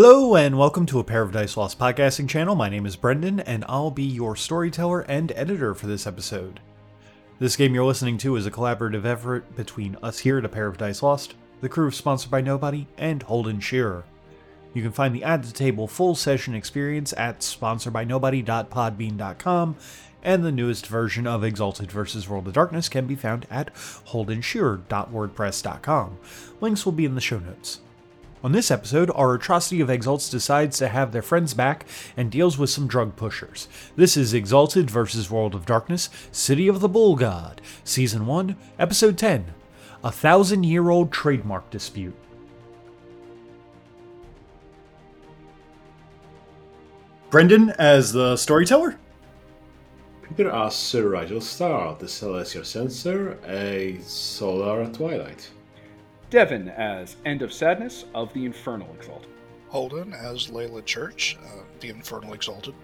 Hello and welcome to a Dice Lost podcasting channel. My name is Brendan and I'll be your storyteller and editor for this episode. This game you're listening to is a collaborative effort between us here at A Pair of Dice Lost, the crew of Sponsored by Nobody, and Holden Shearer. You can find the Add to Table full session experience at sponsoredbynobody.podbean.com, and the newest version of Exalted vs. World of Darkness can be found at holdenshearer.wordpress.com. Links will be in the show notes. On this episode, our Atrocity of Exalts decides to have their friends back and deals with some drug pushers. This is Exalted vs. World of Darkness, City of the Bull God, Season 1, Episode 10 A Thousand Year Old Trademark Dispute. Brendan as the storyteller? Peter as Sir Rigel Star, the Celestial Censor, a Solar Twilight. Devon as End of Sadness of the Infernal Exalted. Holden as Layla Church, uh, the Infernal Exalted.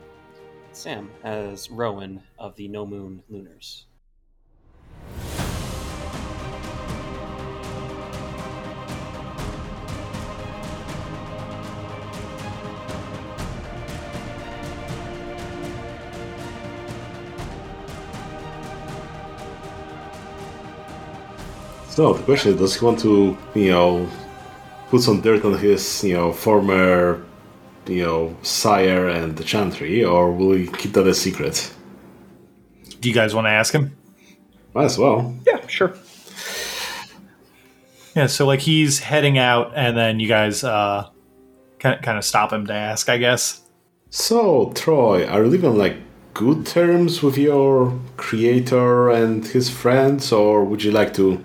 Sam as Rowan of the No Moon Lunars. So the question is, does he want to, you know, put some dirt on his, you know, former, you know, sire and the chantry, or will he keep that a secret? Do you guys want to ask him? Might as well. Yeah, sure. Yeah, so like he's heading out, and then you guys uh, kind of, kind of stop him to ask, I guess. So Troy, are you living like good terms with your creator and his friends, or would you like to,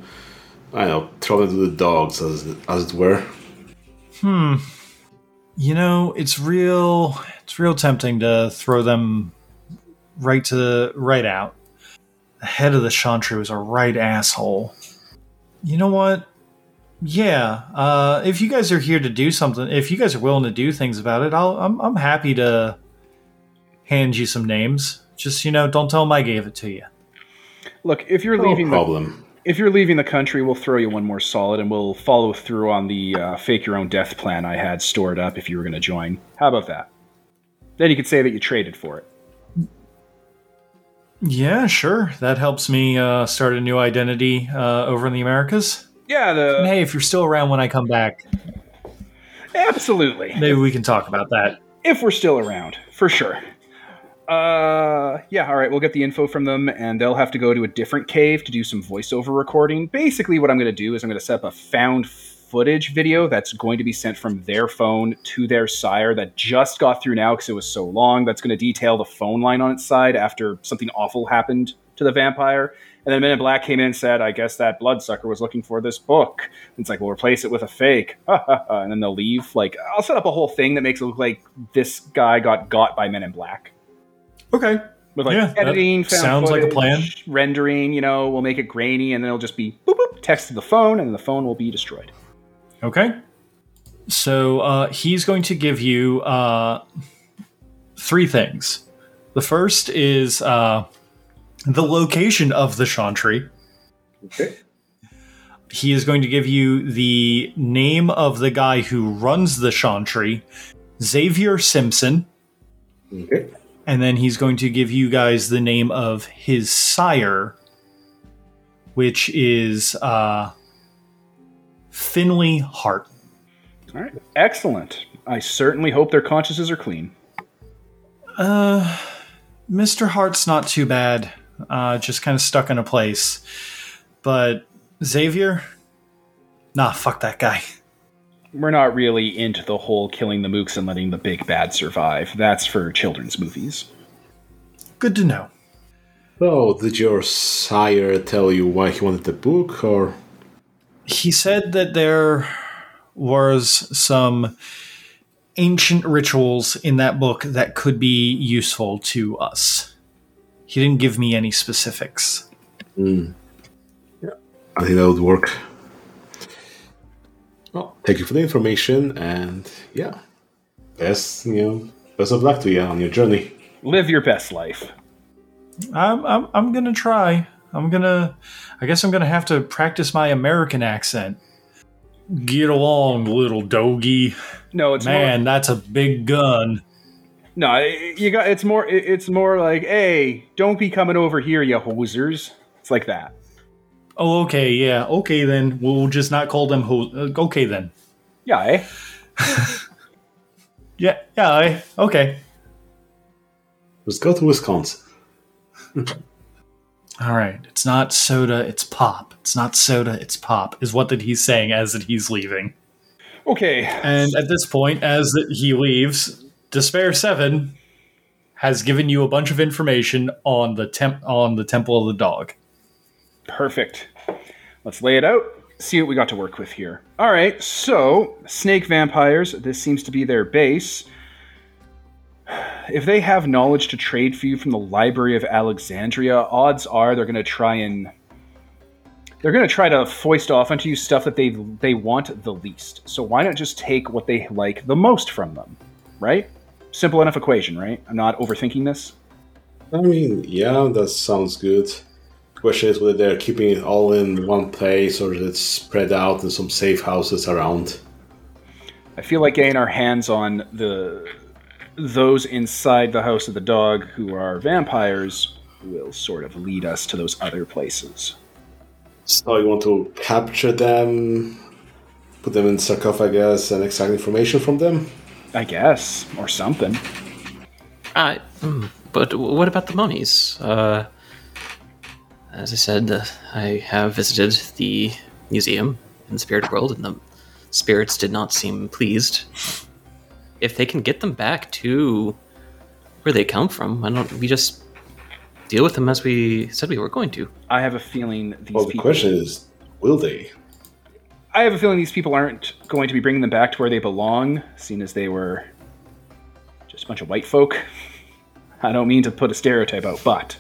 I know, throw them to the dogs, as as it were? Hmm. You know, it's real. It's real tempting to throw them right to the right out. The head of the Chantry was a right asshole. You know what? Yeah. Uh, if you guys are here to do something, if you guys are willing to do things about it, I'll. I'm. I'm happy to hand you some names. Just you know, don't tell them I gave it to you. Look, if you're No leaving the, problem. If you're leaving the country, we'll throw you one more solid, and we'll follow through on the uh, fake your own death plan I had stored up if you were going to join. How about that? Then you could say that you traded for it. Yeah, sure. That helps me uh, start a new identity uh, over in the Americas. Yeah, And hey, if you're still around when I come back, absolutely. maybe we can talk about that. if we're still around, for sure. Uh, yeah, all right, we'll get the info from them, and they'll have to go to a different cave to do some voiceover recording. Basically, what I'm going to do is I'm going to set up a found footage video that's going to be sent from their phone to their sire that just got through now because it was so long. That's going to detail the phone line on its side after something awful happened to the vampire. And then Men in Black came in and said, I guess that bloodsucker was looking for this book. And it's like, we'll replace it with a fake. and then they'll leave. Like, I'll set up a whole thing that makes it look like this guy got got by Men in Black. Okay. With like Yeah, editing, found sounds like a plan. rendering, you know, we'll make it grainy and then it'll just be boop boop, text to the phone, and the phone will be destroyed. Okay. So uh, he's going to give you uh, three things. The first is uh, the location of the Chantry. Okay. He is going to give you the name of the guy who runs the Chantry, Xavier Simpson. Okay. And then he's going to give you guys the name of his sire, which is uh, Finley Hart. All right. Excellent. I certainly hope their consciences are clean. Uh, Mr. Hart's not too bad. Uh, just kind of stuck in a place. But Xavier, nah, fuck that guy. We're not really into the whole killing the mooks and letting the big bad survive. That's for children's movies. Good to know. So, did your sire tell you why he wanted the book, or He said that there was some ancient rituals in that book that could be useful to us. He didn't give me any specifics. Yeah, I think that would work. Well, thank you for the information, and yeah, best you know, best of luck to you on your journey. Live your best life. I'm, I'm, I'm gonna try. I'm gonna. I guess I'm gonna have to practice my American accent. Get along, little doggy. No, it's more, Man, that's a big gun. no. You got it's more. It's more like, hey, don't be coming over here, you hosers. It's like that. Oh, okay, yeah, okay then. We'll just not call them ho- uh, Okay then. Yeah, eh? Yeah, yeah, I, okay. Let's go to Wisconsin. All right, it's not soda, it's pop. It's not soda, it's pop, is what that he's saying as that he's leaving. Okay. And at this point, as that he leaves, Despair Seven has given you a bunch of information on the temp on the Temple of the Dog. Perfect. Let's lay it out. See what we got to work with here. All right, so snake vampires, this seems to be their base. If they have knowledge to trade for you from the Library of Alexandria, odds are they're going to try and they're going to try to foist off onto you stuff that they they want the least. So why not just take what they like the most from them, right? Simple enough equation, right? I'm not overthinking this. I mean, yeah, that sounds good. Question is whether they're keeping it all in one place or is it spread out in some safe houses around. I feel like getting our hands on the those inside the house of the dog who are vampires will sort of lead us to those other places. So you want to capture them, put them in sarcophagus, and extract information from them? I guess, or something. I, mm, but what about the mummies? Uh, as I said, uh, I have visited the museum in the spirit world, and the spirits did not seem pleased. If they can get them back to where they come from, why don't we just deal with them as we said we were going to? I have a feeling these Well, the people. question is, will they? I have a feeling these people aren't going to be bringing them back to where they belong, seeing as they were just a bunch of white folk. I don't mean to put a stereotype out, but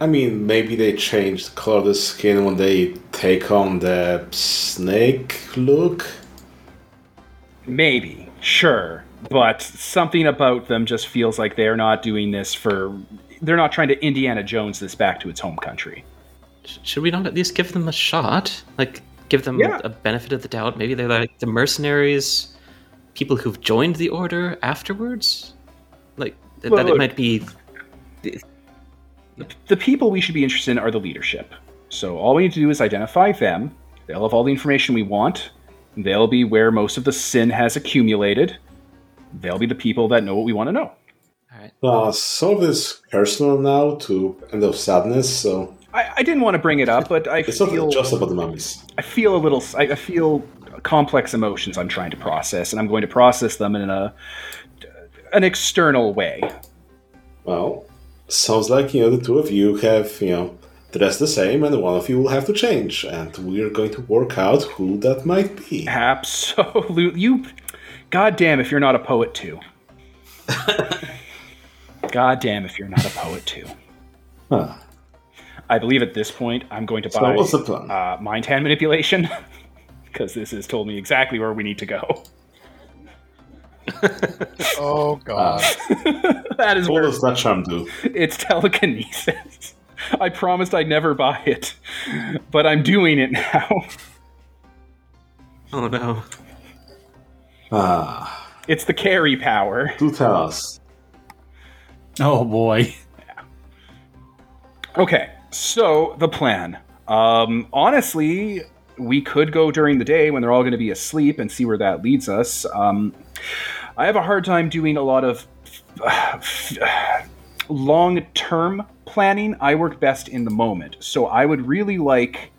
I mean, maybe they change the color of the skin when they take on the snake look. Maybe, sure, but something about them just feels like they're not doing this for. They're not trying to Indiana Jones this back to its home country. Should we not at least give them a shot? Like, give them Yeah. a benefit of the doubt? Maybe they're like the mercenaries, people who've joined the order afterwards? Like, Well, that it might be. The people we should be interested in are the leadership. So all we need to do is identify them. They'll have all the information we want. They'll be where most of the sin has accumulated. They'll be the people that know what we want to know. Alright. Uh, some of this personal now to end of sadness, so I, I didn't want to bring it up, but I it's not feel just about the mummies. I feel a little. I I feel complex emotions I'm trying to process, and I'm going to process them in a an external way. Well, sounds like you know the two of you have you know dressed the same, and one of you will have to change, and we're going to work out who that might be. Absolutely. You. God damn if you're not a poet too. God damn if you're not a poet too. Huh. I believe at this point I'm going to buy plan? uh, mind hand manipulation because this has told me exactly where we need to go. Oh god. that is What does that charm do? it's telekinesis. I promised I'd never buy it, but I'm doing it now. Oh no. Ah, It's the carry power. do tell us. Oh boy. Yeah. Okay, so the plan. Um, honestly, we could go during the day when they're all going to be asleep and see where that leads us. Um, I have a hard time doing a lot of long term planning. I work best in the moment. So I would really like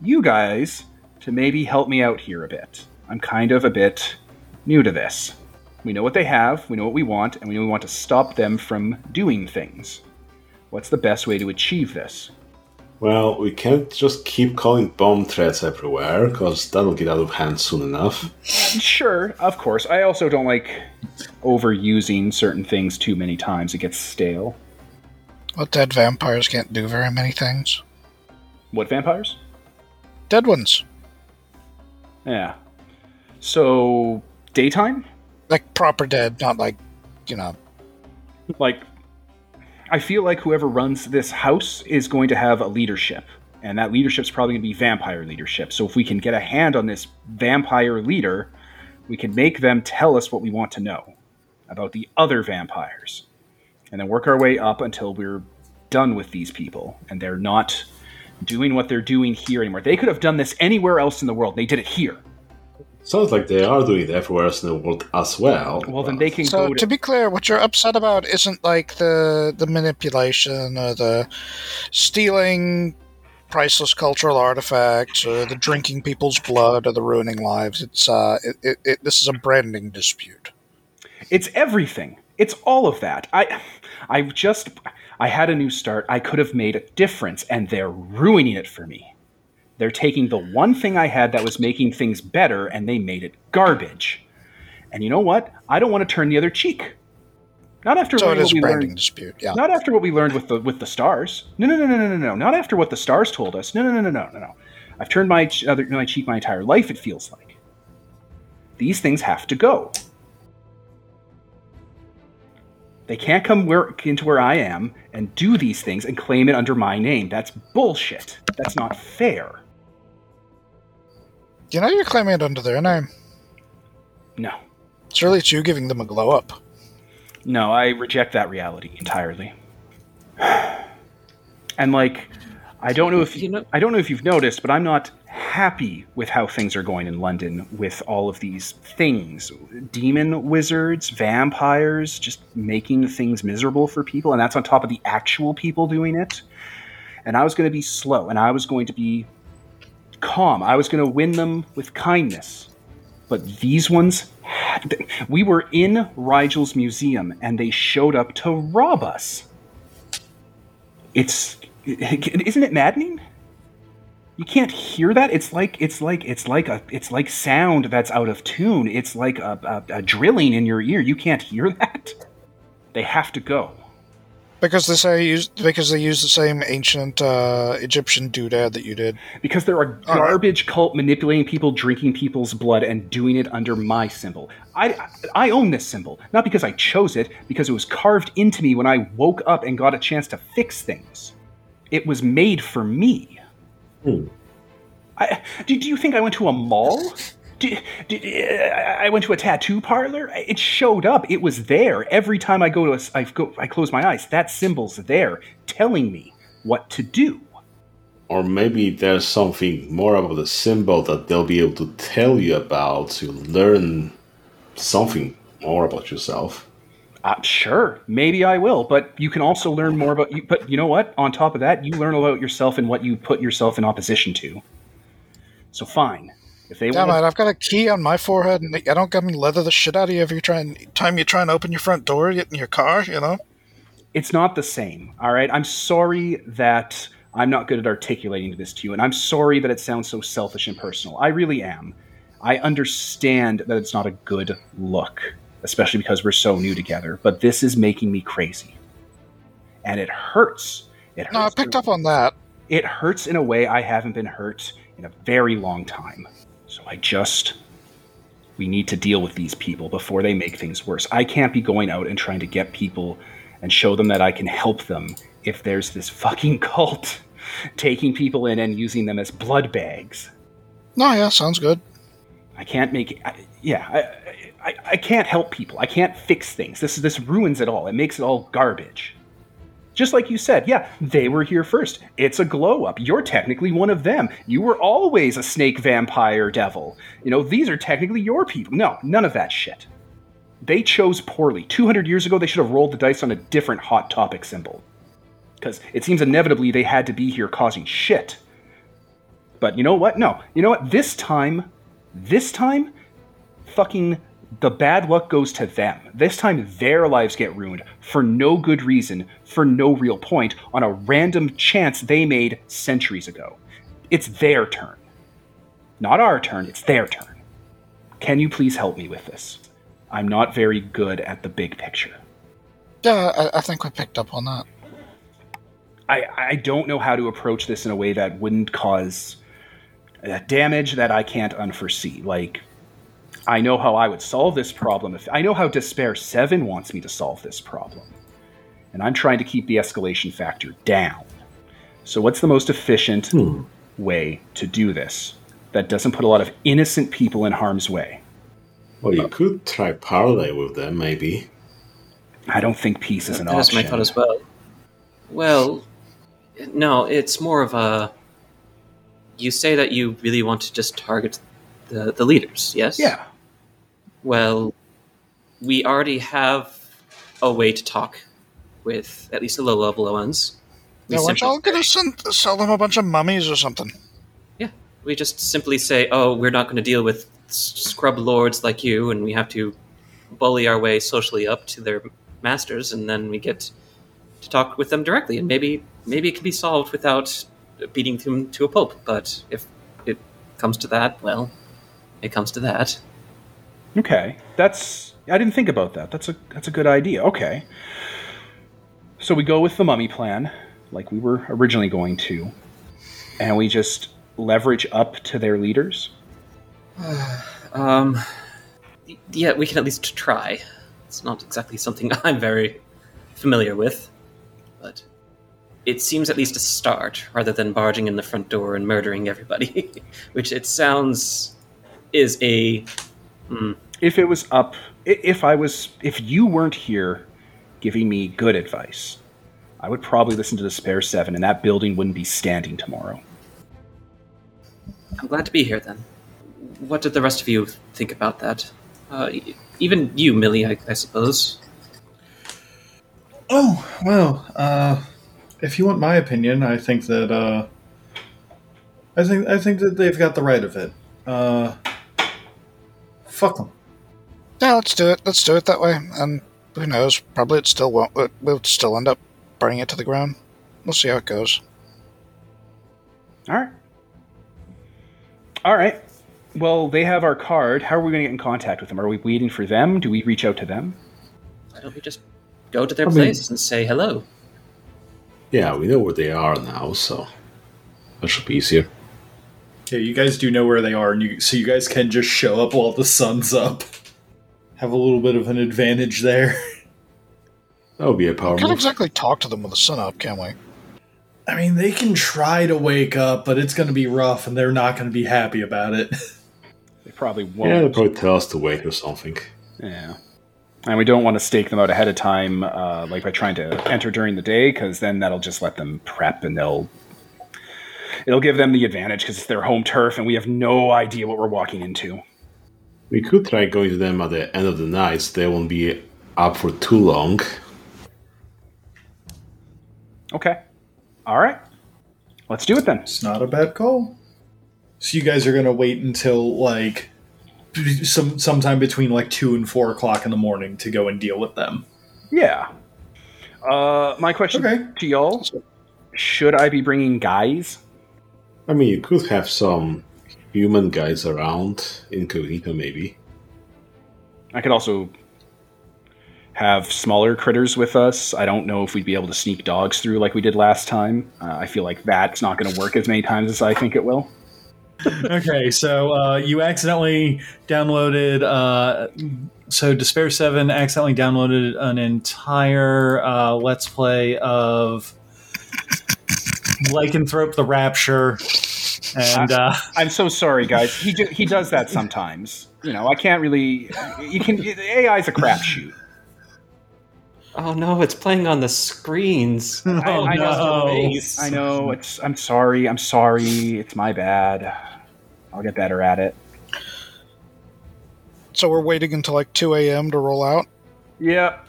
you guys to maybe help me out here a bit. I'm kind of a bit new to this. We know what they have, we know what we want, and we know we want to stop them from doing things. What's the best way to achieve this? Well, we can't just keep calling bomb threats everywhere, because that'll get out of hand soon enough. Sure, of course. I also don't like overusing certain things too many times. It gets stale. Well, dead vampires can't do very many things. What vampires? Dead ones. Yeah. So, daytime? Like proper dead, not like, you know. Like, I feel like whoever runs this house is going to have a leadership. And that leadership's probably going to be vampire leadership. So if we can get a hand on this vampire leader, we can make them tell us what we want to know about the other vampires. And then work our way up until we're done with these people and they're not doing what they're doing here anymore. They could have done this anywhere else in the world. They did it here. Sounds like they are doing it everywhere else in the world as well. Well, then they can So go to to. be clear, what you're upset about isn't like the the manipulation or the stealing priceless cultural artifacts or the drinking people's blood or the ruining lives. It's uh, it, it, it, this is a branding dispute. It's everything. It's all of that. I, I just, I had a new start. I could have made a difference, and they're ruining it for me. They're taking the one thing I had that was making things better, and they made it garbage. And you know what? I don't want to turn the other cheek. Not after So is what we branding learned. dispute. Yeah. Not after what we learned with the with the stars. No, no, no, no, no, no, no. Not after what the stars told us. No, no, no, no, no, no, no. I've turned my other my cheek my entire life. It feels like these things have to go. They can't come where, into where I am and do these things and claim it under my name. That's bullshit. That's not fair. You know you're claiming it under their name. No, It's really it's you giving them a glow up. no, I reject that reality entirely. And like, I don't know if You know- I don't know if you've noticed, but I'm not happy with how things are going in London with all of these things, demon wizards, vampires, just making things miserable for people, and that's on top of the actual people doing it. And I was going to be slow, and I was going to be calm. I was going to win them with kindness. But these ones, we were in Rigel's museum, and they showed up to rob us. It's isn't it maddening? You can't hear that. It's like it's like it's like a it's like sound that's out of tune. It's like a, a, a drilling in your ear. You can't hear that. They have to go. Because they say use because they use the same ancient uh, Egyptian doodad that you did. because they're a All right. garbage cult manipulating people, drinking people's blood, and doing it under my symbol. I I own this symbol not because I chose it, because it was carved into me when I woke up and got a chance to fix things. It was made for me. Hmm. I, do, do you think I went to a mall? Do, do, I went to a tattoo parlor. It showed up. It was there every time I go to. A, I go. I close my eyes. That symbol's there, telling me what to do. Or maybe there's something more about the symbol that they'll be able to tell you about to learn something more about yourself. Uh, sure, maybe I will, but you can also learn more about you. But you know what? On top of that, you learn about yourself and what you put yourself in opposition to. So fine, if they Damn want, it! I've got a key on my forehead, and I don't come and leather the shit out of you every trying time you try and open your front door, get in your car. You know. it's not the same. All right, I'm sorry that I'm not good at articulating this to you, and I'm sorry that it sounds so selfish and personal. I really am. I understand that it's not a good look, especially because we're so new together. But this is making me crazy, and it hurts. It hurts. No, I picked up on that. it hurts in a way I haven't been hurt in a very long time. So I just. We need to deal with these people before they make things worse. I can't be going out and trying to get people and show them that I can help them if there's this fucking cult taking people in and using them as blood bags. No, yeah, sounds good. I can't make I, yeah, I, I, I can't help people. I can't fix things. This this ruins it all. It makes it all garbage. Just like you said, yeah, they were here first. It's a glow up. You're technically one of them. You were always a snake vampire devil. You know, these are technically your people. No, none of that shit. They chose poorly. 200 years ago, they should have rolled the dice on a different hot topic symbol. Because it seems inevitably they had to be here causing shit. But you know what? No. You know what? This time, this time, fucking the bad luck goes to them. This time their lives get ruined for no good reason, for no real point, on a random chance they made centuries ago. It's their turn. Not our turn, it's their turn. Can you please help me with this? I'm not very good at the big picture. Yeah, I, I think we picked up on that. I, I don't know how to approach this in a way that wouldn't cause uh, damage that I can't unforesee. Like, I know how I would solve this problem. If I know how Despair Seven wants me to solve this problem, and I'm trying to keep the escalation factor down. So, what's the most efficient Hmm. way to do this that doesn't put a lot of innocent people in harm's way? Well, you could try parlay with them, maybe. I don't think peace is an That's option. That's my thought as well. Well, no, it's more of a. You say that you really want to just target the, the leaders, yes? Yeah. Well, we already have a way to talk with at least the low level ones. No, We Now, aren't y'all gonna send, sell them a bunch of mummies or something? Yeah, we just simply say, "Oh, we're not going to deal with scrub lords like you, and we have to bully our way socially up to their masters, and then we get to talk with them directly, and maybe maybe it can be solved without beating them to a pulp. But if it comes to that, well, it comes to that. Okay, that's I didn't think about that. That's a that's a good idea. Okay, so we go with the mummy plan, like we were originally going to, and we just leverage up to their leaders. Um, yeah, we can at least try. It's not exactly something I'm very familiar with, but it seems at least a start rather than barging in the front door and murdering everybody, which it sounds is a. Hmm, If it was up, if I was, if you weren't here giving me good advice, I would probably listen to Despair Seven, and that building wouldn't be standing tomorrow. I'm glad to be here then. What did the rest of you think about that? Uh, e- even you, Millie, I, I suppose. Oh well, uh, if you want my opinion, I think that uh, I think I think that they've got the right of it. Uh, fuck them. Yeah, let's do it. Let's do it that way. And who knows? Probably it still won't. it- We'll still end up burning it to the ground. We'll see how it goes. All right. All right. Well, they have our card. How are we going to get in contact with them? Are we waiting for them? Do we reach out to them? Why don't we just go to their I mean- and say hello? Yeah, we know where they are now, so that should be easier. Yeah, you guys do know where they are, and you so you guys can just show up while the sun's up. Have a little bit of an advantage there. That would be a power Can't move. exactly talk to them with the sun up, can we? I mean, they can try to wake up, but it's going to be rough, and they're not going to be happy about it. They probably won't. Yeah, they'll probably tell us to wait or something. Yeah. And we don't want to stake them out ahead of time, uh, like by trying to enter during the day, because then that'll just let them prep and they'll. It'll give them the advantage because it's their home turf and we have no idea what we're walking into. We could try going to them at the end of the night, so they won't be up for too long. Okay. All right. Let's do it then. It's not a bad call. So you guys are going to wait until like some sometime between like two and four o'clock in the morning to go and deal with them. Yeah. Uh, my question Okay. to y'all should I be bringing guys? I mean, you could have some human guys around, incognito maybe. I could also have smaller critters with us. I don't know if we'd be able to sneak dogs through like we did last time. Uh, I feel like that's not going to work as many times as I think it will. okay, so uh, you accidentally downloaded. Uh, so Despair Seven accidentally downloaded an entire uh, Let's Play of Lycanthrope the Rapture, and uh, I'm so sorry, guys. He ju- he does that sometimes. You know, I can't really. You can. AI is a crapshoot. Oh no, it's playing on the screens. oh I know. no. Face. I know. It's. I'm sorry. I'm sorry. It's my bad. I'll get better at it. So we're waiting until like 2 a.m. to roll out. Yep.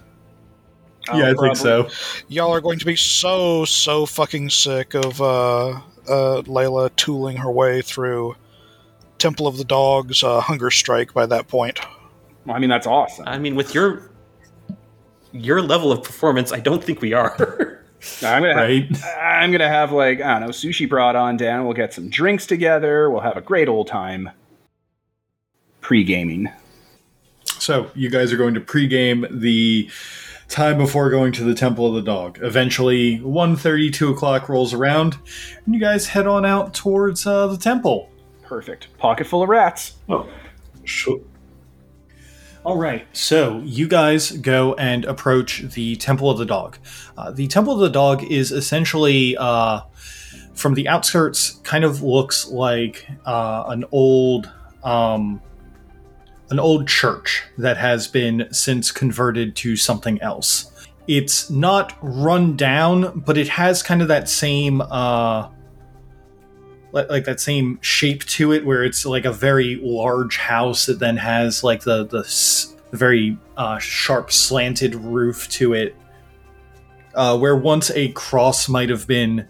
Yeah, I think so. Y'all are going to be so, so fucking sick of uh, uh, Layla tooling her way through Temple of the Dogs uh, hunger strike by that point. Well, I mean, that's awesome. I mean, with your your level of performance, I don't think we are. I'm gonna. Right. Have, I'm gonna have like I don't know sushi brought on down. We'll get some drinks together. We'll have a great old time. Pre gaming. So you guys are going to pregame the time before going to the Temple of the Dog. Eventually, 1.30, 2 o'clock rolls around, and you guys head on out towards uh, the temple. Perfect. Pocket full of rats. Oh, sure. All right, so you guys go and approach the Temple of the Dog. Uh, the Temple of the Dog is essentially uh, from the outskirts kind of looks like uh, an old um, an old church that has been since converted to something else. It's not run down, but it has kind of that same uh, like, that same shape to it, where it's like a very large house that then has like the the, s- very uh, sharp slanted roof to it, uh, where once a cross might have been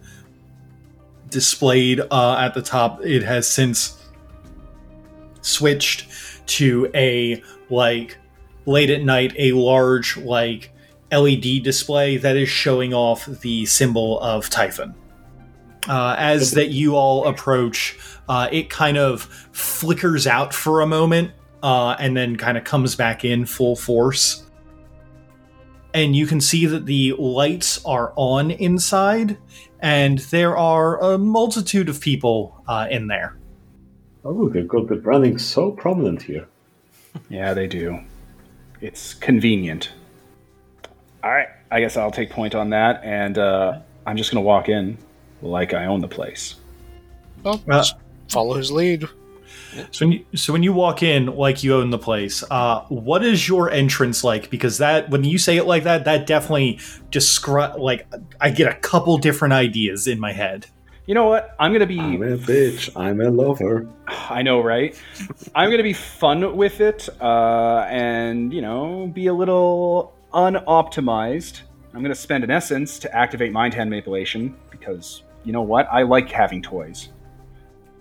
displayed uh, at the top, it has since switched to a like late at night a large like LED display that is showing off the symbol of Typhon. Uh, as that you all approach, uh, it kind of flickers out for a moment uh, and then kind of comes back in full force. And you can see that the lights are on inside, and there are a multitude of people uh, in there. Oh, they've got the branding so prominent here. Yeah, they do. It's convenient. All right, I guess I'll take point on that, and uh, I'm just gonna walk in like I own the place. Well, Uh, just follow his lead. So when you, so when you walk in like you own the place, uh, what is your entrance like? Because that when you say it like that, that definitely describe like I get a couple different ideas in my head. You know what? I'm gonna be. I'm a bitch. I'm a lover. I know, right? I'm gonna be fun with it, uh, and you know, be a little unoptimized. I'm gonna spend an essence to activate mind hand manipulation because you know what? I like having toys.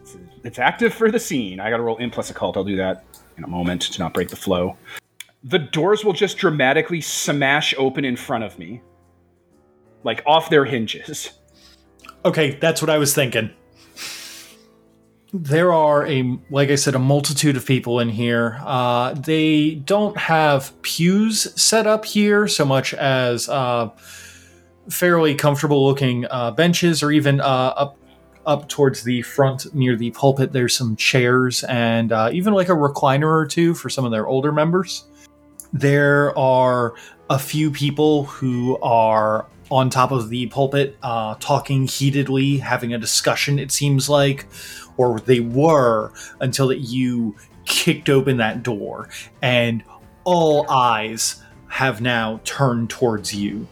It's, it's active for the scene. I gotta roll in plus occult. I'll do that in a moment to not break the flow. The doors will just dramatically smash open in front of me, like off their hinges. Okay, that's what I was thinking. There are a, like I said, a multitude of people in here. Uh, they don't have pews set up here so much as uh, fairly comfortable looking uh, benches, or even uh, up up towards the front near the pulpit. There's some chairs and uh, even like a recliner or two for some of their older members. There are a few people who are on top of the pulpit, uh, talking heatedly, having a discussion, it seems like, or they were until that you kicked open that door, and all eyes have now turned towards you.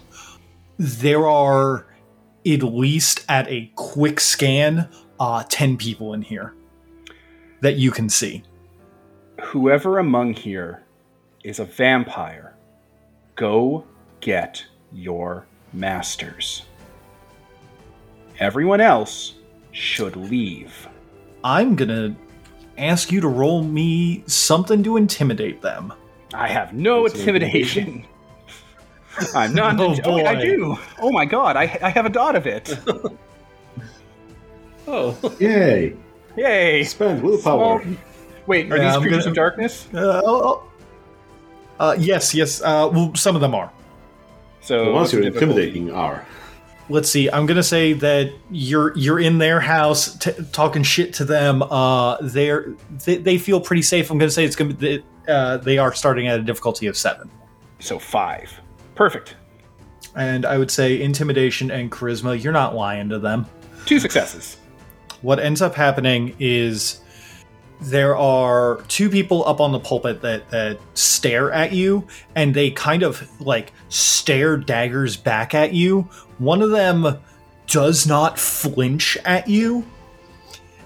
There are, at least at a quick scan, uh, 10 people in here that you can see. whoever among here is a vampire, go get your masters. Everyone else should leave. I'm gonna ask you to roll me something to intimidate them. I have no intimidation. I'm not. Oh, oh, I do. Oh my god, I, I have a dot of it. Oh, Yay! Yay! Spend willpower. Small- Wait, are Yeah, these creatures gonna- of darkness? Uh, oh, oh. Uh, yes, yes. Uh, well, some of them are. So the ones you're intimidating are. Let's see. I'm gonna say that you're you're in their house t- talking shit to them. Uh, they're they, they feel pretty safe. I'm gonna say it's gonna be uh, they are starting at a difficulty of seven, So five. Perfect. and I would say intimidation and charisma. You're not lying to them. Two successes. what ends up happening is there are two people up on the pulpit that that stare at you and they kind of like stare daggers back at you. One of them does not flinch at you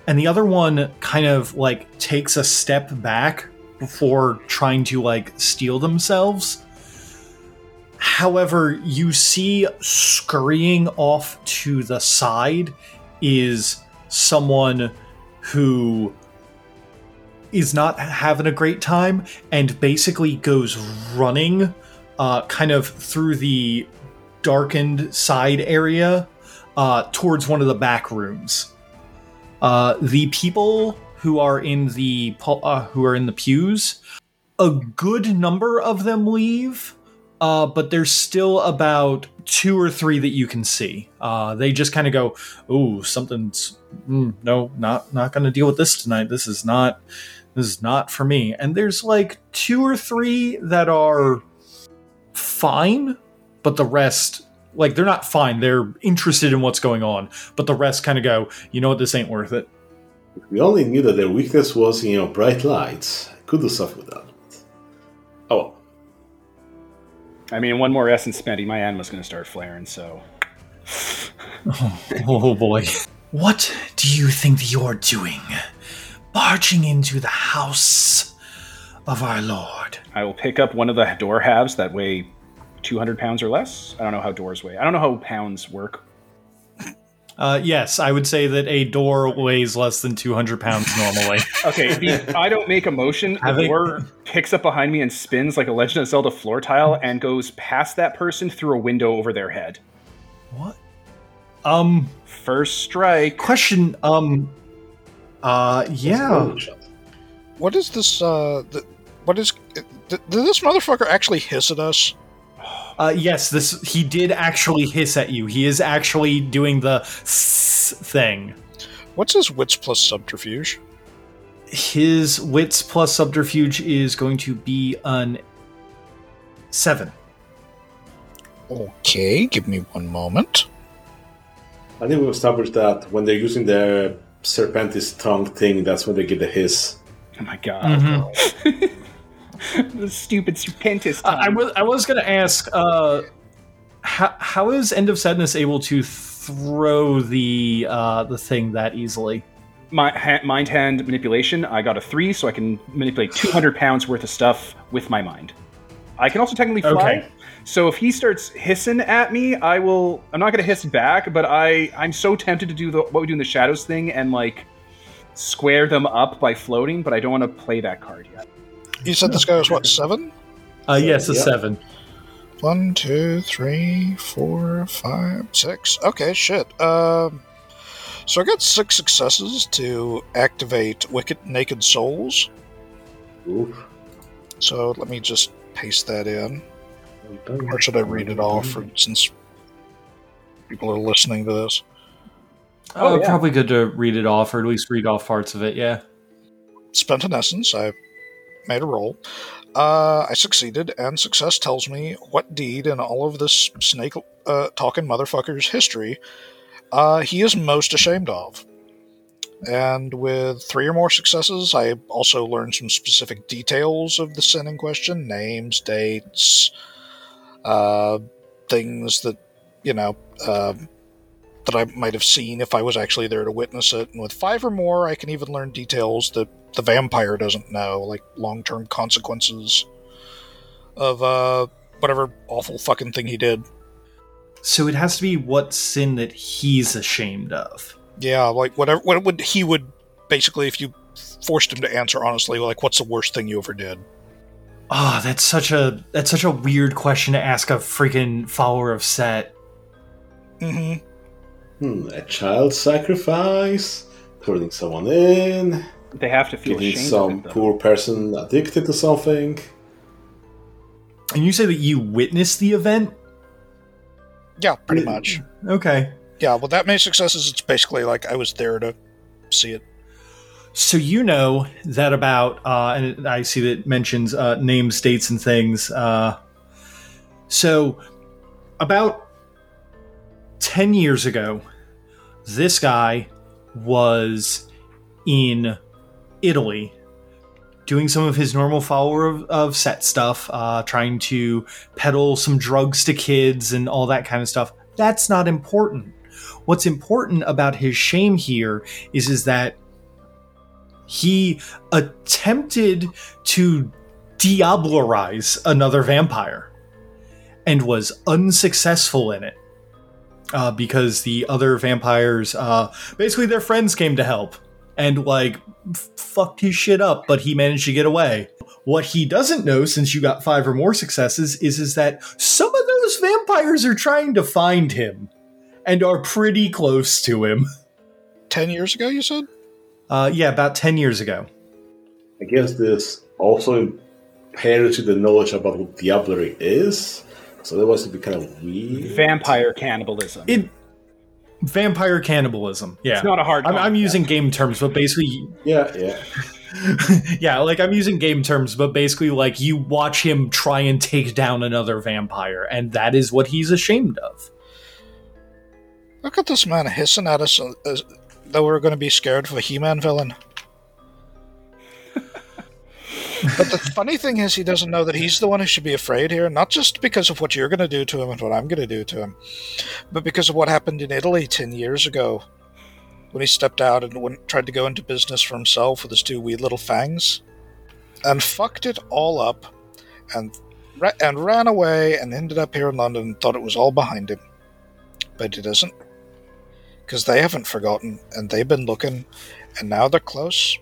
and the other one kind of like takes a step back before trying to like steel themselves. However you see scurrying off to the side is someone who is not having a great time and basically goes running uh, kind of through the darkened side area uh, towards one of the back rooms. Uh, the people who are in the uh, who are in the pews, a good number of them leave, uh, but there's still about two or three that you can see. Uh, they just kind of go, "Oh, something's mm, no, not not going to deal with this tonight. This is not this is not for me." And there's like two or three that are fine, but the rest like they're not fine. They're interested in what's going on, but the rest kind of go, you know what, this ain't worth it. We only knew that their weakness was, you know, bright lights. Could do stuff with that. Oh, well. I mean, one more essence spent, my anima's going to start flaring. So Oh boy. What do you think you're doing? Barging into the house of our Lord. I will pick up one of the door halves that weigh 200 pounds or less. I don't know how doors weigh. I don't know how pounds work. Uh, yes, I would say that a door weighs less than 200 pounds normally. Okay, the, I don't make a motion. The door picks up behind me and spins like a Legend of Zelda floor tile and goes past that person through a window over their head. what? Um, First strike. question, um, uh, yeah. What is this? Uh, th- what is? Did, did this motherfucker actually hiss at us? Uh, yes, this, he did actually hiss at you. He is actually doing the s thing. What's his wits plus subterfuge? His wits plus subterfuge is going to be an seven. Okay, give me one moment. I think we've established that when they're using their serpentis tongue thing, that's when they get the hiss. Oh my god. the stupid stupendous Uh, I was I was gonna ask, uh, how how is End of Sadness able to throw the uh, the thing that easily? My ha- mind hand manipulation. I got a three, so I can manipulate 200 pounds worth of stuff with my mind. I can also technically fly. Okay. So if he starts hissing at me, I will. I'm not going to hiss back, but I I'm so tempted to do the what we do in the shadows thing and like square them up by floating, but I don't want to play that card yet. You said this guy was what seven? Uh, yes, a Yep. seven. One, two, three, four, five, six. Okay, shit. Um, so I got six successes to activate Wicked Naked Souls. Oof. So let me just paste that in, or should I read it off? For, since people are listening to this. Oh, Uh, yeah. Probably good to read it off, or at least read off parts of it. Yeah. Spent an essence. I made a roll. Uh, I succeeded, and success tells me what deed in all of this snake uh, talking motherfucker's history uh, he is most ashamed of. And with three or more successes, I also learned some specific details of the sin in question names, dates, uh, things that, you know, uh, that I might have seen if I was actually there to witness it. And with five or more, I can even learn details that the vampire doesn't know, like long term consequences of uh, whatever awful fucking thing he did. So it has to be what sin that he's ashamed of. Yeah, like whatever. What would he would basically, if you forced him to answer honestly, like what's the worst thing you ever did? Oh, that's such a that's such a weird question to ask a freaking follower of Set. Mm-hmm. Hmm, a child sacrifice, turning someone in, They have to feel getting ashamed some of it, though. poor person addicted to something. And you say that you witnessed the event? Yeah, pretty much. Okay. Yeah, well, that many successes, it's basically like I was there to see it. So you know that about, uh, and I see that it mentions uh, names, dates, and things. Uh, so about ten years ago, this guy was in Italy doing some of his normal follower of, of set stuff, uh, trying to peddle some drugs to kids and all that kind of stuff. That's not important. What's important about his shame here is is that he attempted to diablerize another vampire and was unsuccessful in it uh, because the other vampires uh, basically their friends came to help and like f- fucked his shit up but he managed to get away what he doesn't know since you got five or more successes is is that some of those vampires are trying to find him and are pretty close to him Ten years ago, you said? Uh, yeah about 10 years ago I guess this also impairs you the knowledge about what diablerie is. So that was to be kind of weird. Vampire cannibalism. It vampire cannibalism. Yeah, It's not a hard I'm, I'm using game terms, but basically, yeah, yeah. yeah, like I'm using game terms, but basically, like you watch him try and take down another vampire, and that is what he's ashamed of. Look at this man hissing at us uh, as though we're going to be scared of a He-Man villain. but the funny thing is, he doesn't know that he's the one who should be afraid here, not just because of what you're going to do to him and what I'm going to do to him, but because of what happened in Italy 10 years ago when he stepped out and went, tried to go into business for himself with his two wee little fangs and fucked it all up and, and ran away and ended up here in London and thought it was all behind him. But it isn't. Because they haven't forgotten and they've been looking and now they're close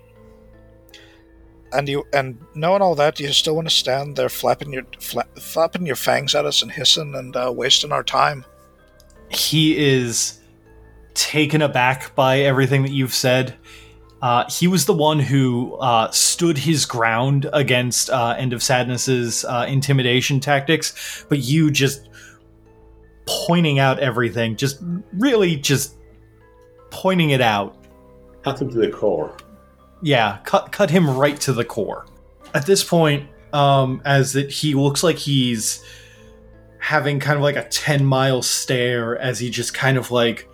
and you and knowing all that, you still want to stand there flapping your fla- flapping your fangs at us and hissing and uh, wasting our time. he is taken aback by everything that you've said. Uh, he was the one who uh, stood his ground against uh, End of Sadness's uh, intimidation tactics, but you just pointing out everything, just really just pointing it out. Cut him to the core. Yeah, cut cut him right to the core. At this point, um, as that he looks like he's having kind of like a 10 mile stare as he just kind of like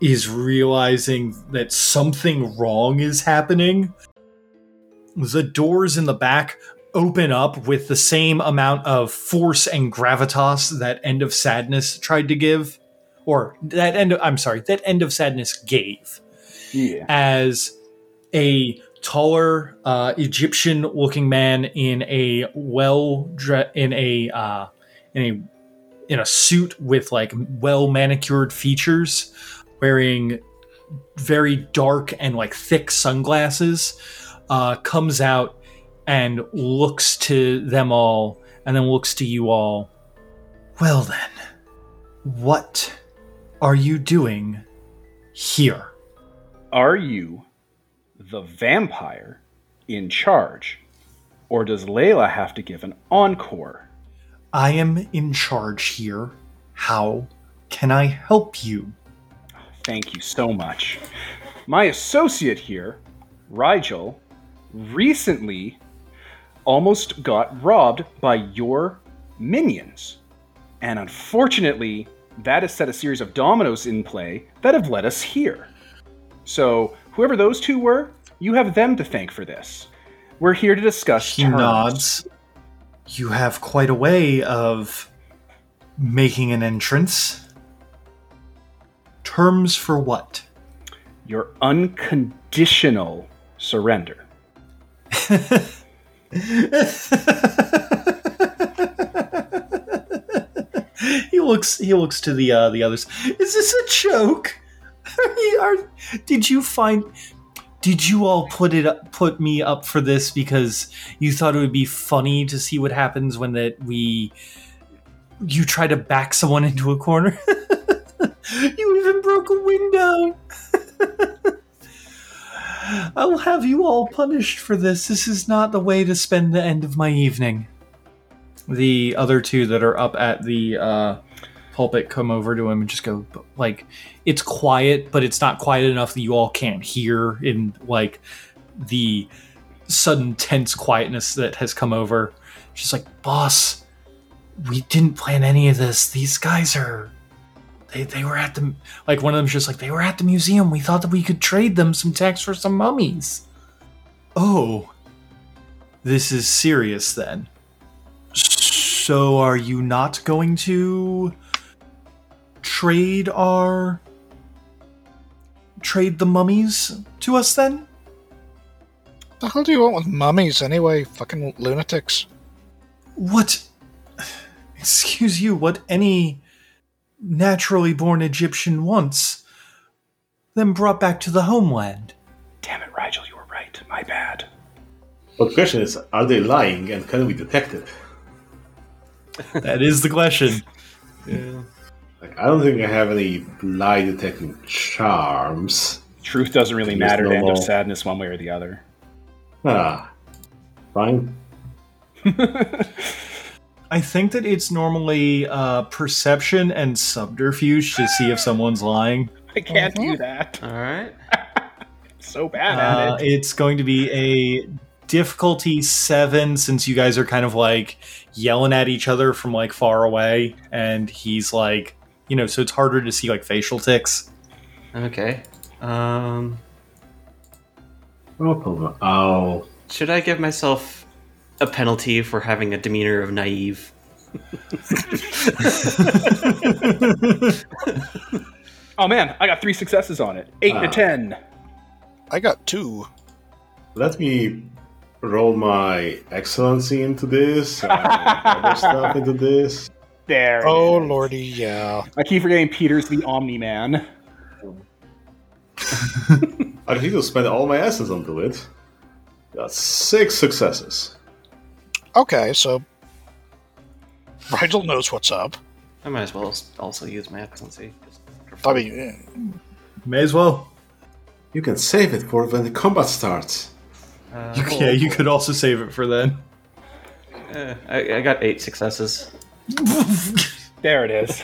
is realizing that something wrong is happening. The doors in the back open up with the same amount of force and gravitas that End of Sadness tried to give. Or that end of, I'm sorry, that End of Sadness gave Yeah. as a taller uh, Egyptian-looking man in a well dre- in a uh, in a in a suit with like well manicured features, wearing very dark and like thick sunglasses, uh, comes out and looks to them all, and then looks to you all. Well then, what are you doing here? Are you the vampire in charge? Or does Layla have to give an encore? I am in charge here. How can I help you? Thank you so much. My associate here, Rigel, recently almost got robbed by your minions. And unfortunately, that has set a series of dominoes in play that have led us here. So, whoever those two were, you have them to thank for this. We're here to discuss He terms. nods. You have quite a way of making an entrance. Terms for what? Your unconditional surrender. he looks. He looks to the uh, the others. Is this a joke? Are are, did you find? Did you all put it put me up for this because you thought it would be funny to see what happens when that we you try to back someone into a corner? you even broke a window. I will have you all punished for this. This is not the way to spend the end of my evening. The other two that are up at the uh, pulpit come over to him and just go, like, it's quiet, but it's not quiet enough that you all can't hear in, like, the sudden tense quietness that has come over. She's like, boss, we didn't plan any of this. These guys are they, they were at the like one of them's just like they were at the museum we thought that we could trade them some text for some mummies oh this is serious then so are you not going to trade our trade the mummies to us then The hell do you want with mummies anyway? Fucking lunatics. what excuse you what any naturally born egyptian wants then brought back to the homeland Damn it, Rigel, you were right. My bad. But the question is, are they lying and can we detect it? that is the question Like, I don't think I have any lie detecting charms. Truth doesn't really Just matter to End of. Sadness one way or the other. Ah, fine. I think that it's normally uh, perception and subterfuge to see if someone's lying. I can't do that. All right. So bad Uh, at it. it's going to be a difficulty seven since you guys are kind of like yelling at each other from like far away, and he's like, you know, so it's harder to see like facial ticks. Okay. Um, No problem. Should I give myself a penalty for having a demeanor of naive? Oh man, I got three successes on it. Eight to Ah. ten. I got two. Let me roll my excellency into this, and other stuff into this. There. Oh is. lordy, yeah. I keep forgetting Peter's the Omni Man. I need to spend all my essence onto it. Got six successes. Okay, so Rigel knows what's up. I might as well also use my excellency. just for I fun. mean, May as well. You can save it for when the combat starts. Uh, You, yeah, you could also save it for then. eh, I, I got eight successes. There it is.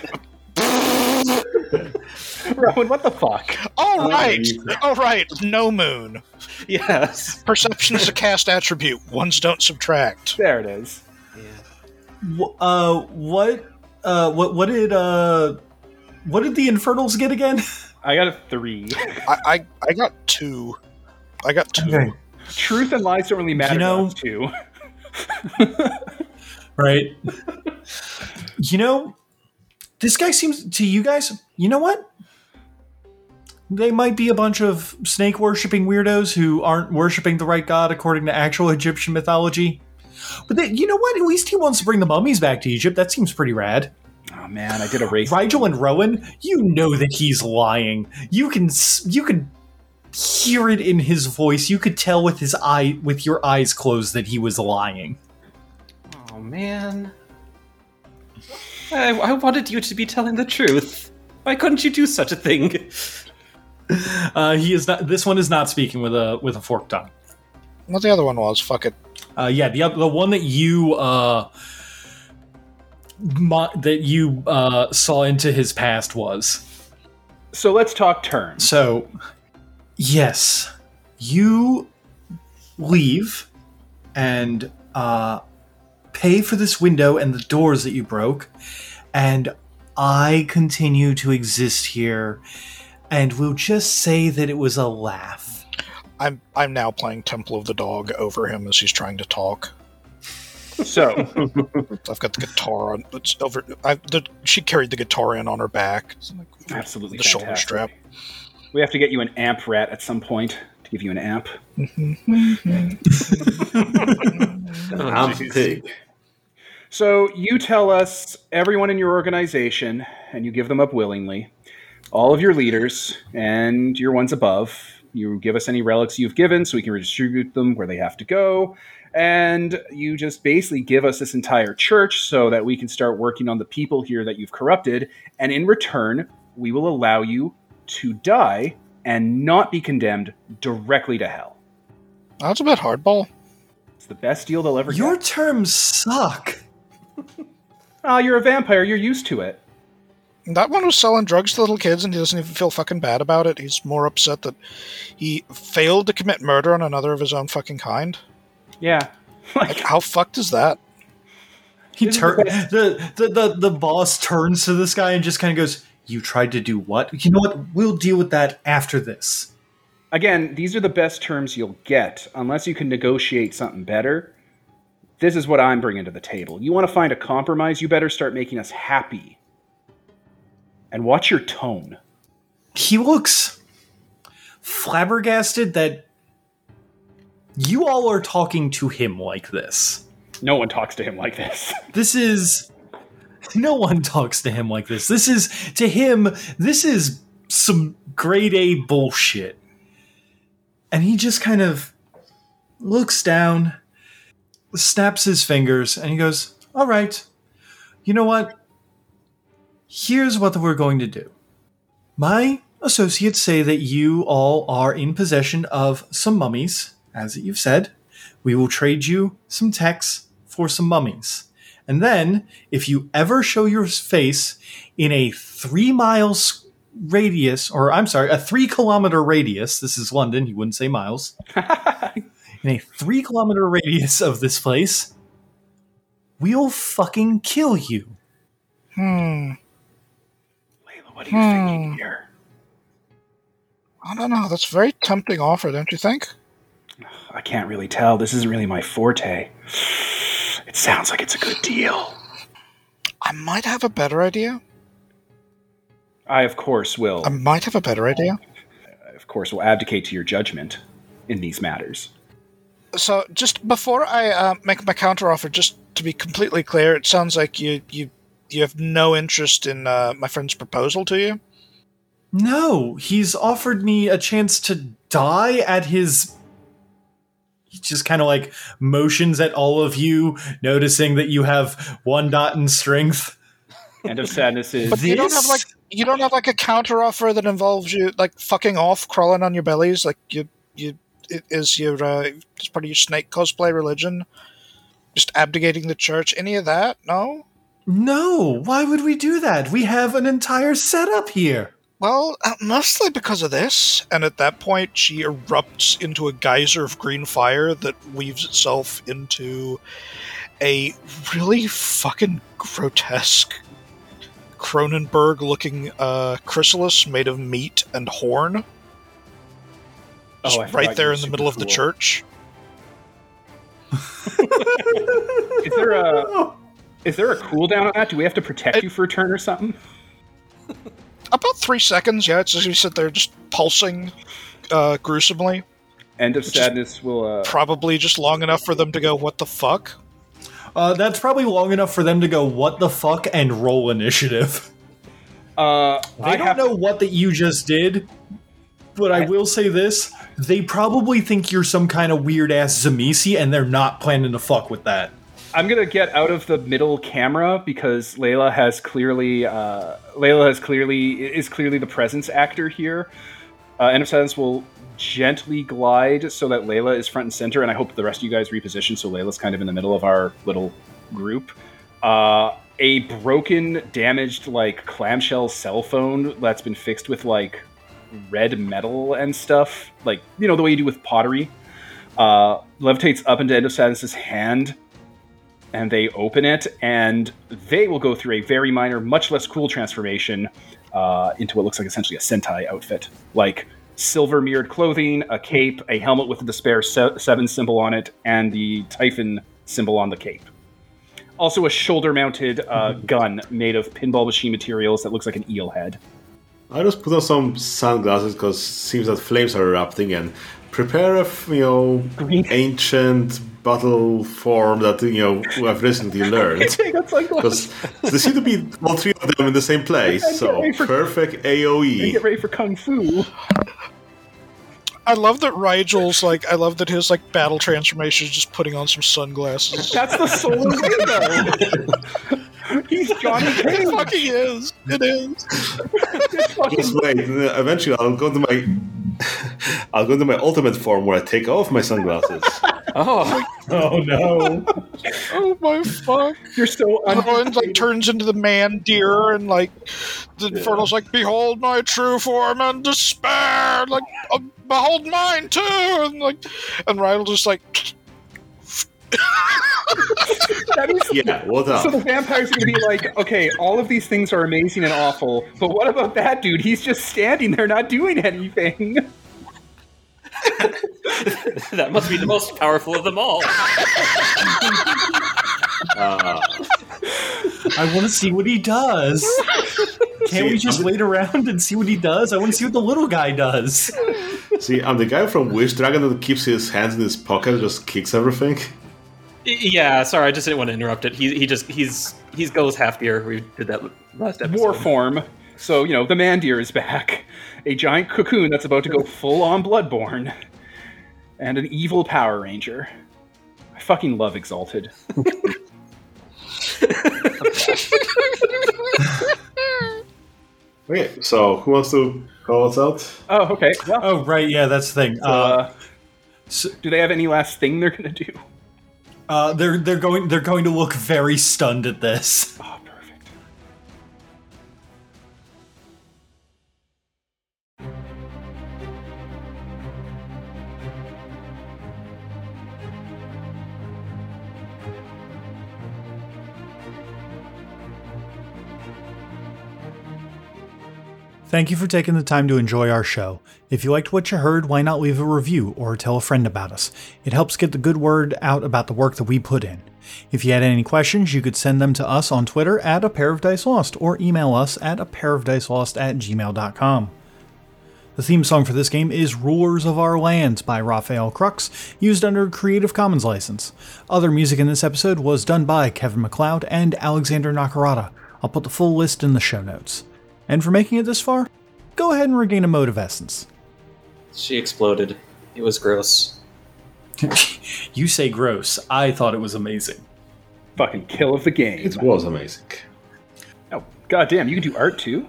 Rowan, what the fuck? all right, all right. No moon. Yes. Perception is a cast attribute. Ones don't subtract. There it is. Yeah. Wh- uh, what, uh, what, what did, uh, what did the Infernals get again? I got a three. I, I, I got two. I got two. Truth and lies don't really matter You know- two. right? you know, this guy seems to you guys. You know what? They might be a bunch of snake worshipping weirdos who aren't worshiping the right god according to actual Egyptian mythology. But they, you know what? At least he wants to bring the mummies back to Egypt. That seems pretty rad. Oh man, I did a race. Rigel and Rowan, you know that he's lying. You can you can hear it in his voice. You could tell with his eye with your eyes closed that he was lying. Oh man. I, I wanted you to be telling the truth. Why couldn't you do such a thing? Uh, he is not. This one is not speaking with a with a forked tongue. What the other one was? Fuck it. Uh, yeah, the oth- the one that you uh, mo- that you uh, saw into his past was So let's talk turns. so. Yes, you leave and uh, pay for this window and the doors that you broke, and I continue to exist here, and we'll just say that it was a laugh. I'm I'm now playing Temple of the Dog over him as he's trying to talk. So I've got the guitar on. It's over. I, the, she carried the guitar in on her back. Like absolutely the shoulder strap. We have to get you an amp rat at some point to give you an amp. Mm-hmm. I'm jeez. pig. So you tell us everyone in your organization, and you give them up willingly. All of your leaders and your ones above. You give us any relics you've given so we can redistribute them where they have to go. And you just basically give us this entire church so that we can start working on the people here that you've corrupted. And in return, we will allow you to die and not be condemned directly to hell. That's a bit hardball. It's the best deal they'll ever Your get. Your terms suck. Ah, you're a vampire. You're used to it. That one was selling drugs to little kids, and he doesn't even feel fucking bad about it. He's more upset that he failed to commit murder on another of his own fucking kind. Yeah. Like, how fucked is that? He This is tur- the the, the the the boss turns to this guy and just kind of goes, "You tried to do what? You know what? We'll deal with that after this." again, these are the best terms you'll get unless you can negotiate something better. This is what I'm bringing to the table. You want to find a compromise, you better start making us happy. And watch your tone. He looks flabbergasted that you all are talking to him like this. No one talks to him like this. This is no one talks to him like this. This is to him. This is some grade A bullshit. And he just kind of looks down, snaps his fingers, and he goes, All right, you know what? Here's what we're going to do. My associates say that you all are in possession of some mummies, as you've said. We will trade you some techs for some mummies. And then, if you ever show your face in a three miles radius, or I'm sorry, a three kilometer radius, this is London, you wouldn't say miles, in a three kilometer radius of this place, we'll fucking kill you. Hmm. Layla, what are you thinking here? I don't know. That's a very tempting offer, don't you think? I can't really tell. This isn't really my forte. It sounds like it's a good deal. I might have a better idea. I, of course, will. I might have a better idea. of course, will abdicate to your judgment in these matters. So, just before I uh, make my counteroffer, just to be completely clear, it sounds like you you you have no interest in uh, my friend's proposal to you. No, he's offered me a chance to die at his. He just kind of like motions at all of you, noticing that you have one dot in strength. End of sadness is. But you don't have like you don't have like a counteroffer that involves you like fucking off, crawling on your bellies, like you you it is your uh, it's part of your snake cosplay religion. Just abdicating the church. Any of that? No. No, why would we do that? We have an entire setup here. Well, uh, mostly because of this. And at that point, she erupts into a geyser of green fire that weaves itself into a really fucking grotesque Cronenberg looking uh, chrysalis made of meat and horn. Oh, Just I forgot right there in the super middle of the church. Is there a is there a cooldown on that? Do we have to protect It- you for a turn or something? About three seconds, yeah. It's just you sit there just pulsing uh, gruesomely. End of sadness will. Uh, Probably just long enough for them to go, what the fuck? Uh, that's probably long enough for them to go, what the fuck, and roll initiative. uh, They I don't have know what that you just did, but I, I- will say this: they probably think you're some kind of weird ass Tzimisce, and they're not planning to fuck with that. I'm gonna get out of the middle camera because Layla has clearly uh, Layla has clearly is clearly the presence actor here. Uh, End of Silence will gently glide so that Layla is front and center, and I hope the rest of you guys reposition so Layla's kind of in the middle of our little group. Uh, a broken, damaged like clamshell cell phone that's been fixed with like red metal and stuff, like you know the way you do with pottery, uh, levitates up into End of hand and they open it, and they will go through a very minor, much less cool transformation uh, into what looks like essentially a Sentai outfit, like silver mirrored clothing, a cape, a helmet with the Despair se- Seven symbol on it, and the Typhon symbol on the cape. Also, a shoulder mounted uh, gun made of pinball machine materials that looks like an eel head. I just put on some sunglasses because it seems that flames are erupting and prepare a you know Green. ancient battle form that you know I've recently learned. Take out sunglasses. Because there seem to be all three of them in the same place, And so ready for- perfect And AOE. get ready for kung fu. I love that Rigel's like. I love that his like battle transformation is just putting on some sunglasses. That's the solar window. He's Johnny it fucking is. It is. Just wait, eventually I'll go to my I'll go to my ultimate form where I take off my sunglasses. Oh, Oh no! Oh my fuck! You're so Everyone like turns into the man deer, and like the Infernal's like, "Behold my true form and despair!" Like, "Uh, "Behold mine too!" And like, and Rydell just like, That means, Yeah, what So the up? vampires are gonna be like, okay, all of these things are amazing and awful, but what about that dude? He's just standing there, not doing anything. that must be the most powerful of them all. Uh, I want to see what he does. Can't we just I'm- wait around and see what he does? I want to see what the little guy does. see, I'm the guy from Wish Dragon that keeps his hands in his pocket and just kicks everything. Yeah, sorry, I just didn't want to interrupt it. He he just he's he's goes half deer. We did that last episode. War form. So, you know, the man deer is back. A giant cocoon that's about to go full on bloodborne. And an evil Power Ranger. I fucking love Exalted. Okay, so who wants to call us out? Oh, okay. Well, Oh right, yeah, that's the thing. Uh, uh, so- do they have any last thing they're gonna do? Uh, they're they're going they're going to look very stunned at this. Oh, perfect. Thank you for taking the time to enjoy our show. If you liked what you heard, why not leave a review or tell a friend about us? It helps get the good word out about the work that we put in. If you had any questions, you could send them to us on Twitter at a pair of dice lost or email us at a pair of dice lost at gmail.com. The theme song for this game is Rulers of Our Lands by Rafael Krux, used under a Creative Commons license. Other music in this episode was done by Kevin MacLeod and Alexander Nakarada. I'll put the full list in the show notes. And for making it this far, go ahead and regain a mode of essence. She exploded. It was gross. You say gross. I thought it was amazing. Fucking kill of the game. It was amazing. Oh, goddamn! You can do art too.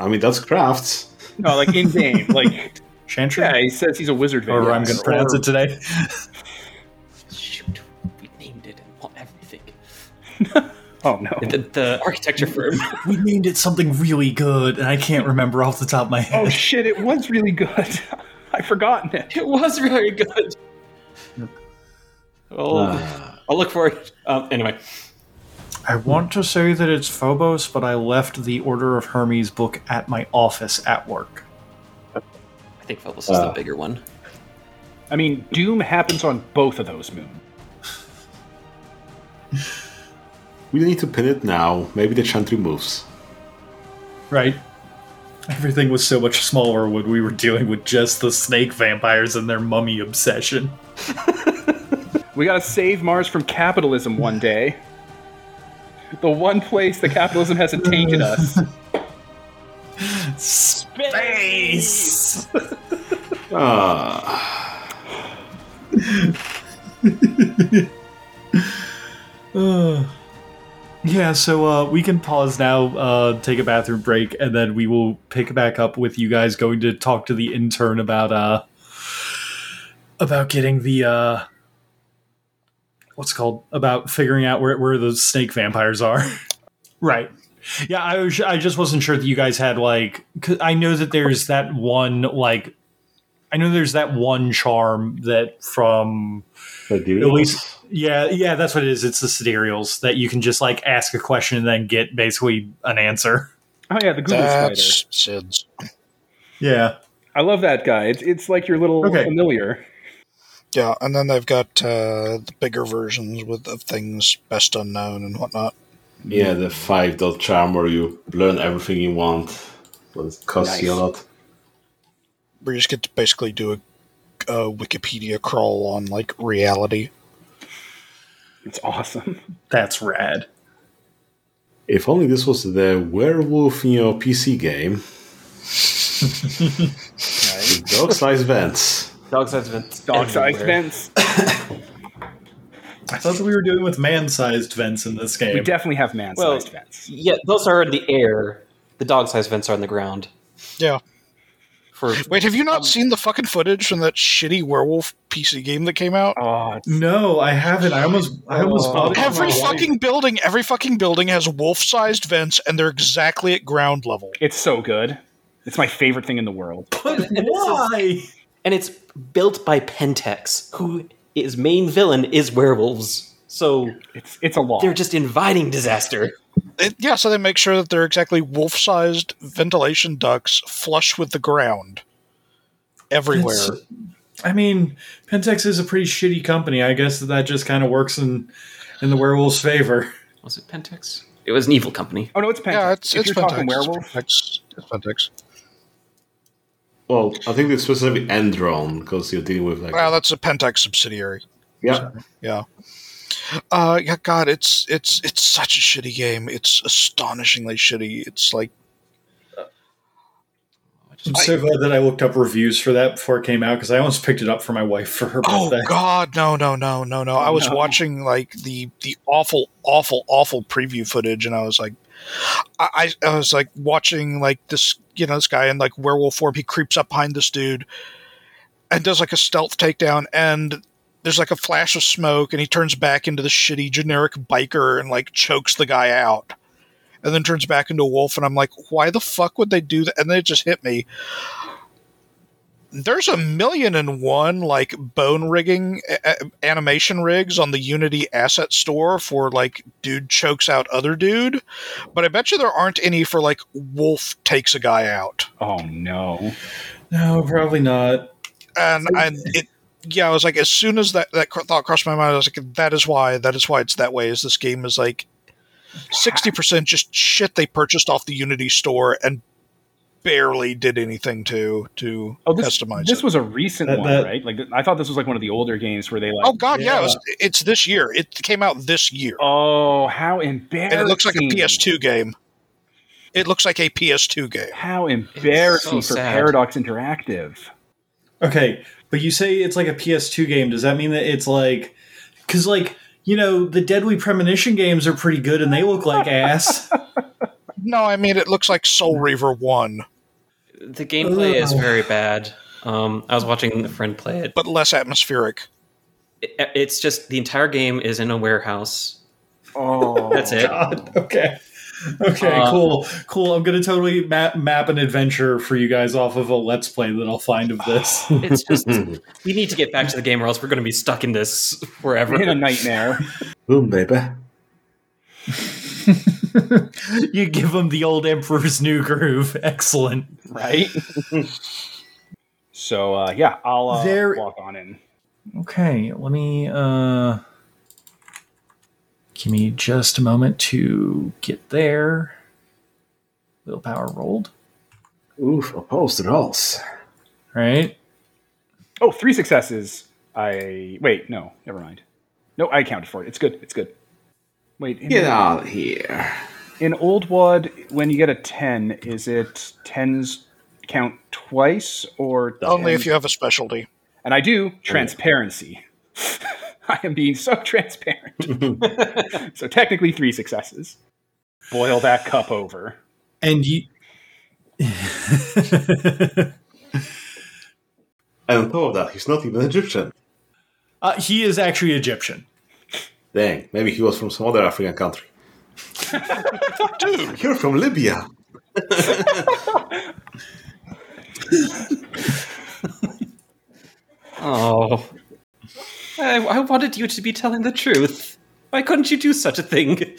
I mean, that's crafts. No, like in game. like, Chantry? yeah, he says he's a wizard. or I'm going to pronounce it today. Shoot, we named it and everything. Oh no. The, the architecture firm. we named it something really good, and I can't remember off the top of my head. Oh shit! It was really good. I've forgotten it. it was very good. Oh, Ah. I'll look for it. Um, anyway, I want to say that it's Phobos, but I left the Order of Hermes book at my office at work. I think Phobos is the Uh. bigger one. I mean, Doom happens on both of those moons. We need to pin it now. Maybe the chantry moves. Right. Everything was so much smaller when we were dealing with just the snake vampires and their mummy obsession. We gotta save Mars from capitalism one day. The one place that capitalism hasn't tainted us. Space! Ah, yeah, so uh, we can pause now, uh, take a bathroom break, and then we will pick back up with you guys going to talk to the intern about uh, about getting the uh, what's called about figuring out where where the snake vampires are. right. Yeah, I was. I just wasn't sure that you guys had like. I know that there's that one like. I know there's that one charm that from at at least yeah yeah that's what it is it's the sidereals that you can just like ask a question and then get basically an answer Oh yeah, the Google spider. Sid's. yeah I love that guy. It's it's like your little Okay. familiar. Yeah, and then they've got uh, the bigger versions with of things best unknown and whatnot. Yeah, the five dot charm where you learn everything you want, but it costs you a lot. Where you just get to basically do a, a Wikipedia crawl on like reality. It's awesome. that's rad If only this was the werewolf in your PC game. Dog sized vents. Dog sized vents. Dog sized everywhere. vents. i thought that we were doing with man-sized vents in this game. We definitely have man Well, sized vents. Yeah, those are in the air. The dog sized vents are on the ground. Yeah. For Wait, have you Um, not seen the fucking footage from that shitty werewolf PC game that came out? Oh, no i haven't i almost i almost Oh. bought it for Every my wife. fucking building, every fucking building has wolf-sized vents, and they're exactly at ground level. it's so good. It's my favorite thing in the world. but why and it's built by Pentex, who his main villain is werewolves. So It's it's a lot. they're just inviting disaster. It- yeah, so they make sure that they're exactly wolf-sized ventilation ducts flush with the ground everywhere. It's- i mean pentex is a pretty shitty company i guess that, that just kind of works in in the werewolf's favor Was it Pentex? It was an evil company. oh no, it's Pentex. yeah, it's if it's you're talking Pentex. werewolf, It's Pentex. It's Pentex. Well, I think it's specifically Endron because you're dealing with like. Well, that's a Pentex subsidiary. yeah. Yeah. Uh, yeah, God, it's it's it's such a shitty game. It's astonishingly shitty. It's like i'm so glad that i looked up reviews for that before it came out because i almost picked it up for my wife for her Oh birthday God, no, no, no, no, no! I was no. watching like the the awful, awful, awful preview footage, and I was like, I, I I was like watching like this, you know, this guy in like werewolf form. He creeps up behind this dude and does like a stealth takedown, and there's like a flash of smoke, and he turns back into the shitty generic biker and like chokes the guy out, and then turns back into a wolf. And I'm like, why the fuck would they do that? And then it just hit me. there's a million and one like bone rigging a- a- animation rigs on the Unity asset store for like dude chokes out other dude, but I bet you there aren't any for like wolf takes a guy out. Oh no. No, probably not. And and it yeah, I was like as soon as that that cr- thought crossed my mind, I was like that is why that is why it's that way. Is this game is like sixty percent just shit they purchased off the Unity store and barely did anything to to Oh, this, customize this it. was a recent That- one, that- right? Like I thought this was like one of the older games where they like. Oh god, yeah, Yeah. it was, it's this year. It came out this year, Oh, how embarrassing! and it looks like a PS2 game. It looks like a PS2 game. How embarrassing so for sad. Paradox Interactive. Okay, but you say it's like a PS2 game. Does that mean that it's like, because like you know the Deadly Premonition games are pretty good and they look like ass. No, I mean it looks like Soul Reaver One, The gameplay is very bad. Um, I was watching a friend play it. but less atmospheric. It- It's just the entire game is in a warehouse. Oh, That's it. God. Okay. Okay. Uh, cool. Cool. I'm gonna totally map map an adventure for you guys off of a let's play that I'll find of this. It's just we need to get back to the game, or else we're going to be stuck in this forever. in a nightmare. Boom, baby. you give them the old Emperor's New Groove. Excellent. right? so uh, yeah, I'll uh, There- walk on in. Okay. Let me. uh Give me just a moment to get there. Willpower rolled. Oof, opposed rolls. Right. Oh, three successes. I wait. No, never mind. No, I accounted for it. It's good. It's good. Wait. In, Get out of here. in Old Wad, when you get a ten, is it tens count twice or Only 10 if you have a specialty. And I do transparency. I am being so transparent. so technically, three successes. Boil that cup over. And you. And on top of that, he's not even Egyptian. uh, he is actually Egyptian. Dang, maybe he was from some other African country. Dude, you're from Libya. Oh, I, I wanted you to be telling the truth. Why couldn't you do such a thing?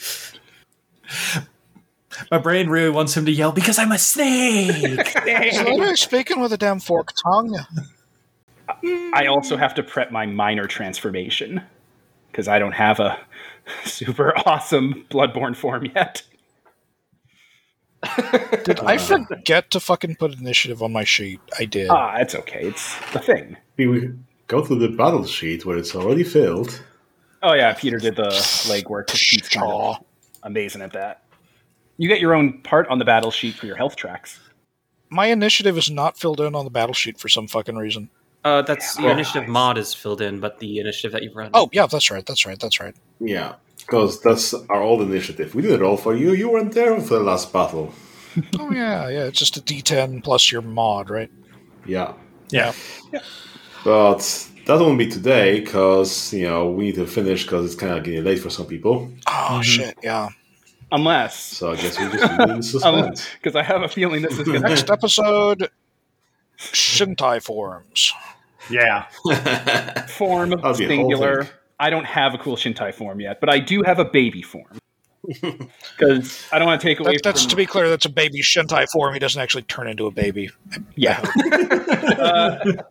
My brain really wants him to yell because I'm a snake. So literally speaking with a damn forked tongue. I also have to prep my minor transformation because I don't have a super awesome Bloodborne form yet. Did I forget to fucking put initiative on my sheet? I did. Ah, it's okay. It's the thing. We we go to the battle sheet where it's already filled. Oh yeah, Peter did the legwork. 'cause Pete's kind Aw. of amazing at that. You get your own part on the battle sheet for your health tracks. My initiative is not filled in on the battle sheet for some fucking reason. Uh, that's Yeah. your Oh, initiative nice. mod is filled in, but the initiative that you've run. Oh, yeah, that's right. That's right. That's right. Yeah, because that's our old initiative. We did it all for you. You weren't there for the last battle. Oh, yeah, yeah. It's just a d10 plus your mod, right? Yeah. Yeah, yeah. But that won't be today because you know we need to finish because it's kind of getting late for some people. Oh, shit, yeah. Unless, So I guess we just leave it in suspense. because I have a feeling this is going to Next episode Shintai forms. Yeah. form That'll a singular. I don't have a cool Shintai form yet, but I do have a baby form. Because I don't want to take away That, that's from to be clear, that's a baby Shintai form. He doesn't actually turn into a baby. yeah. uh,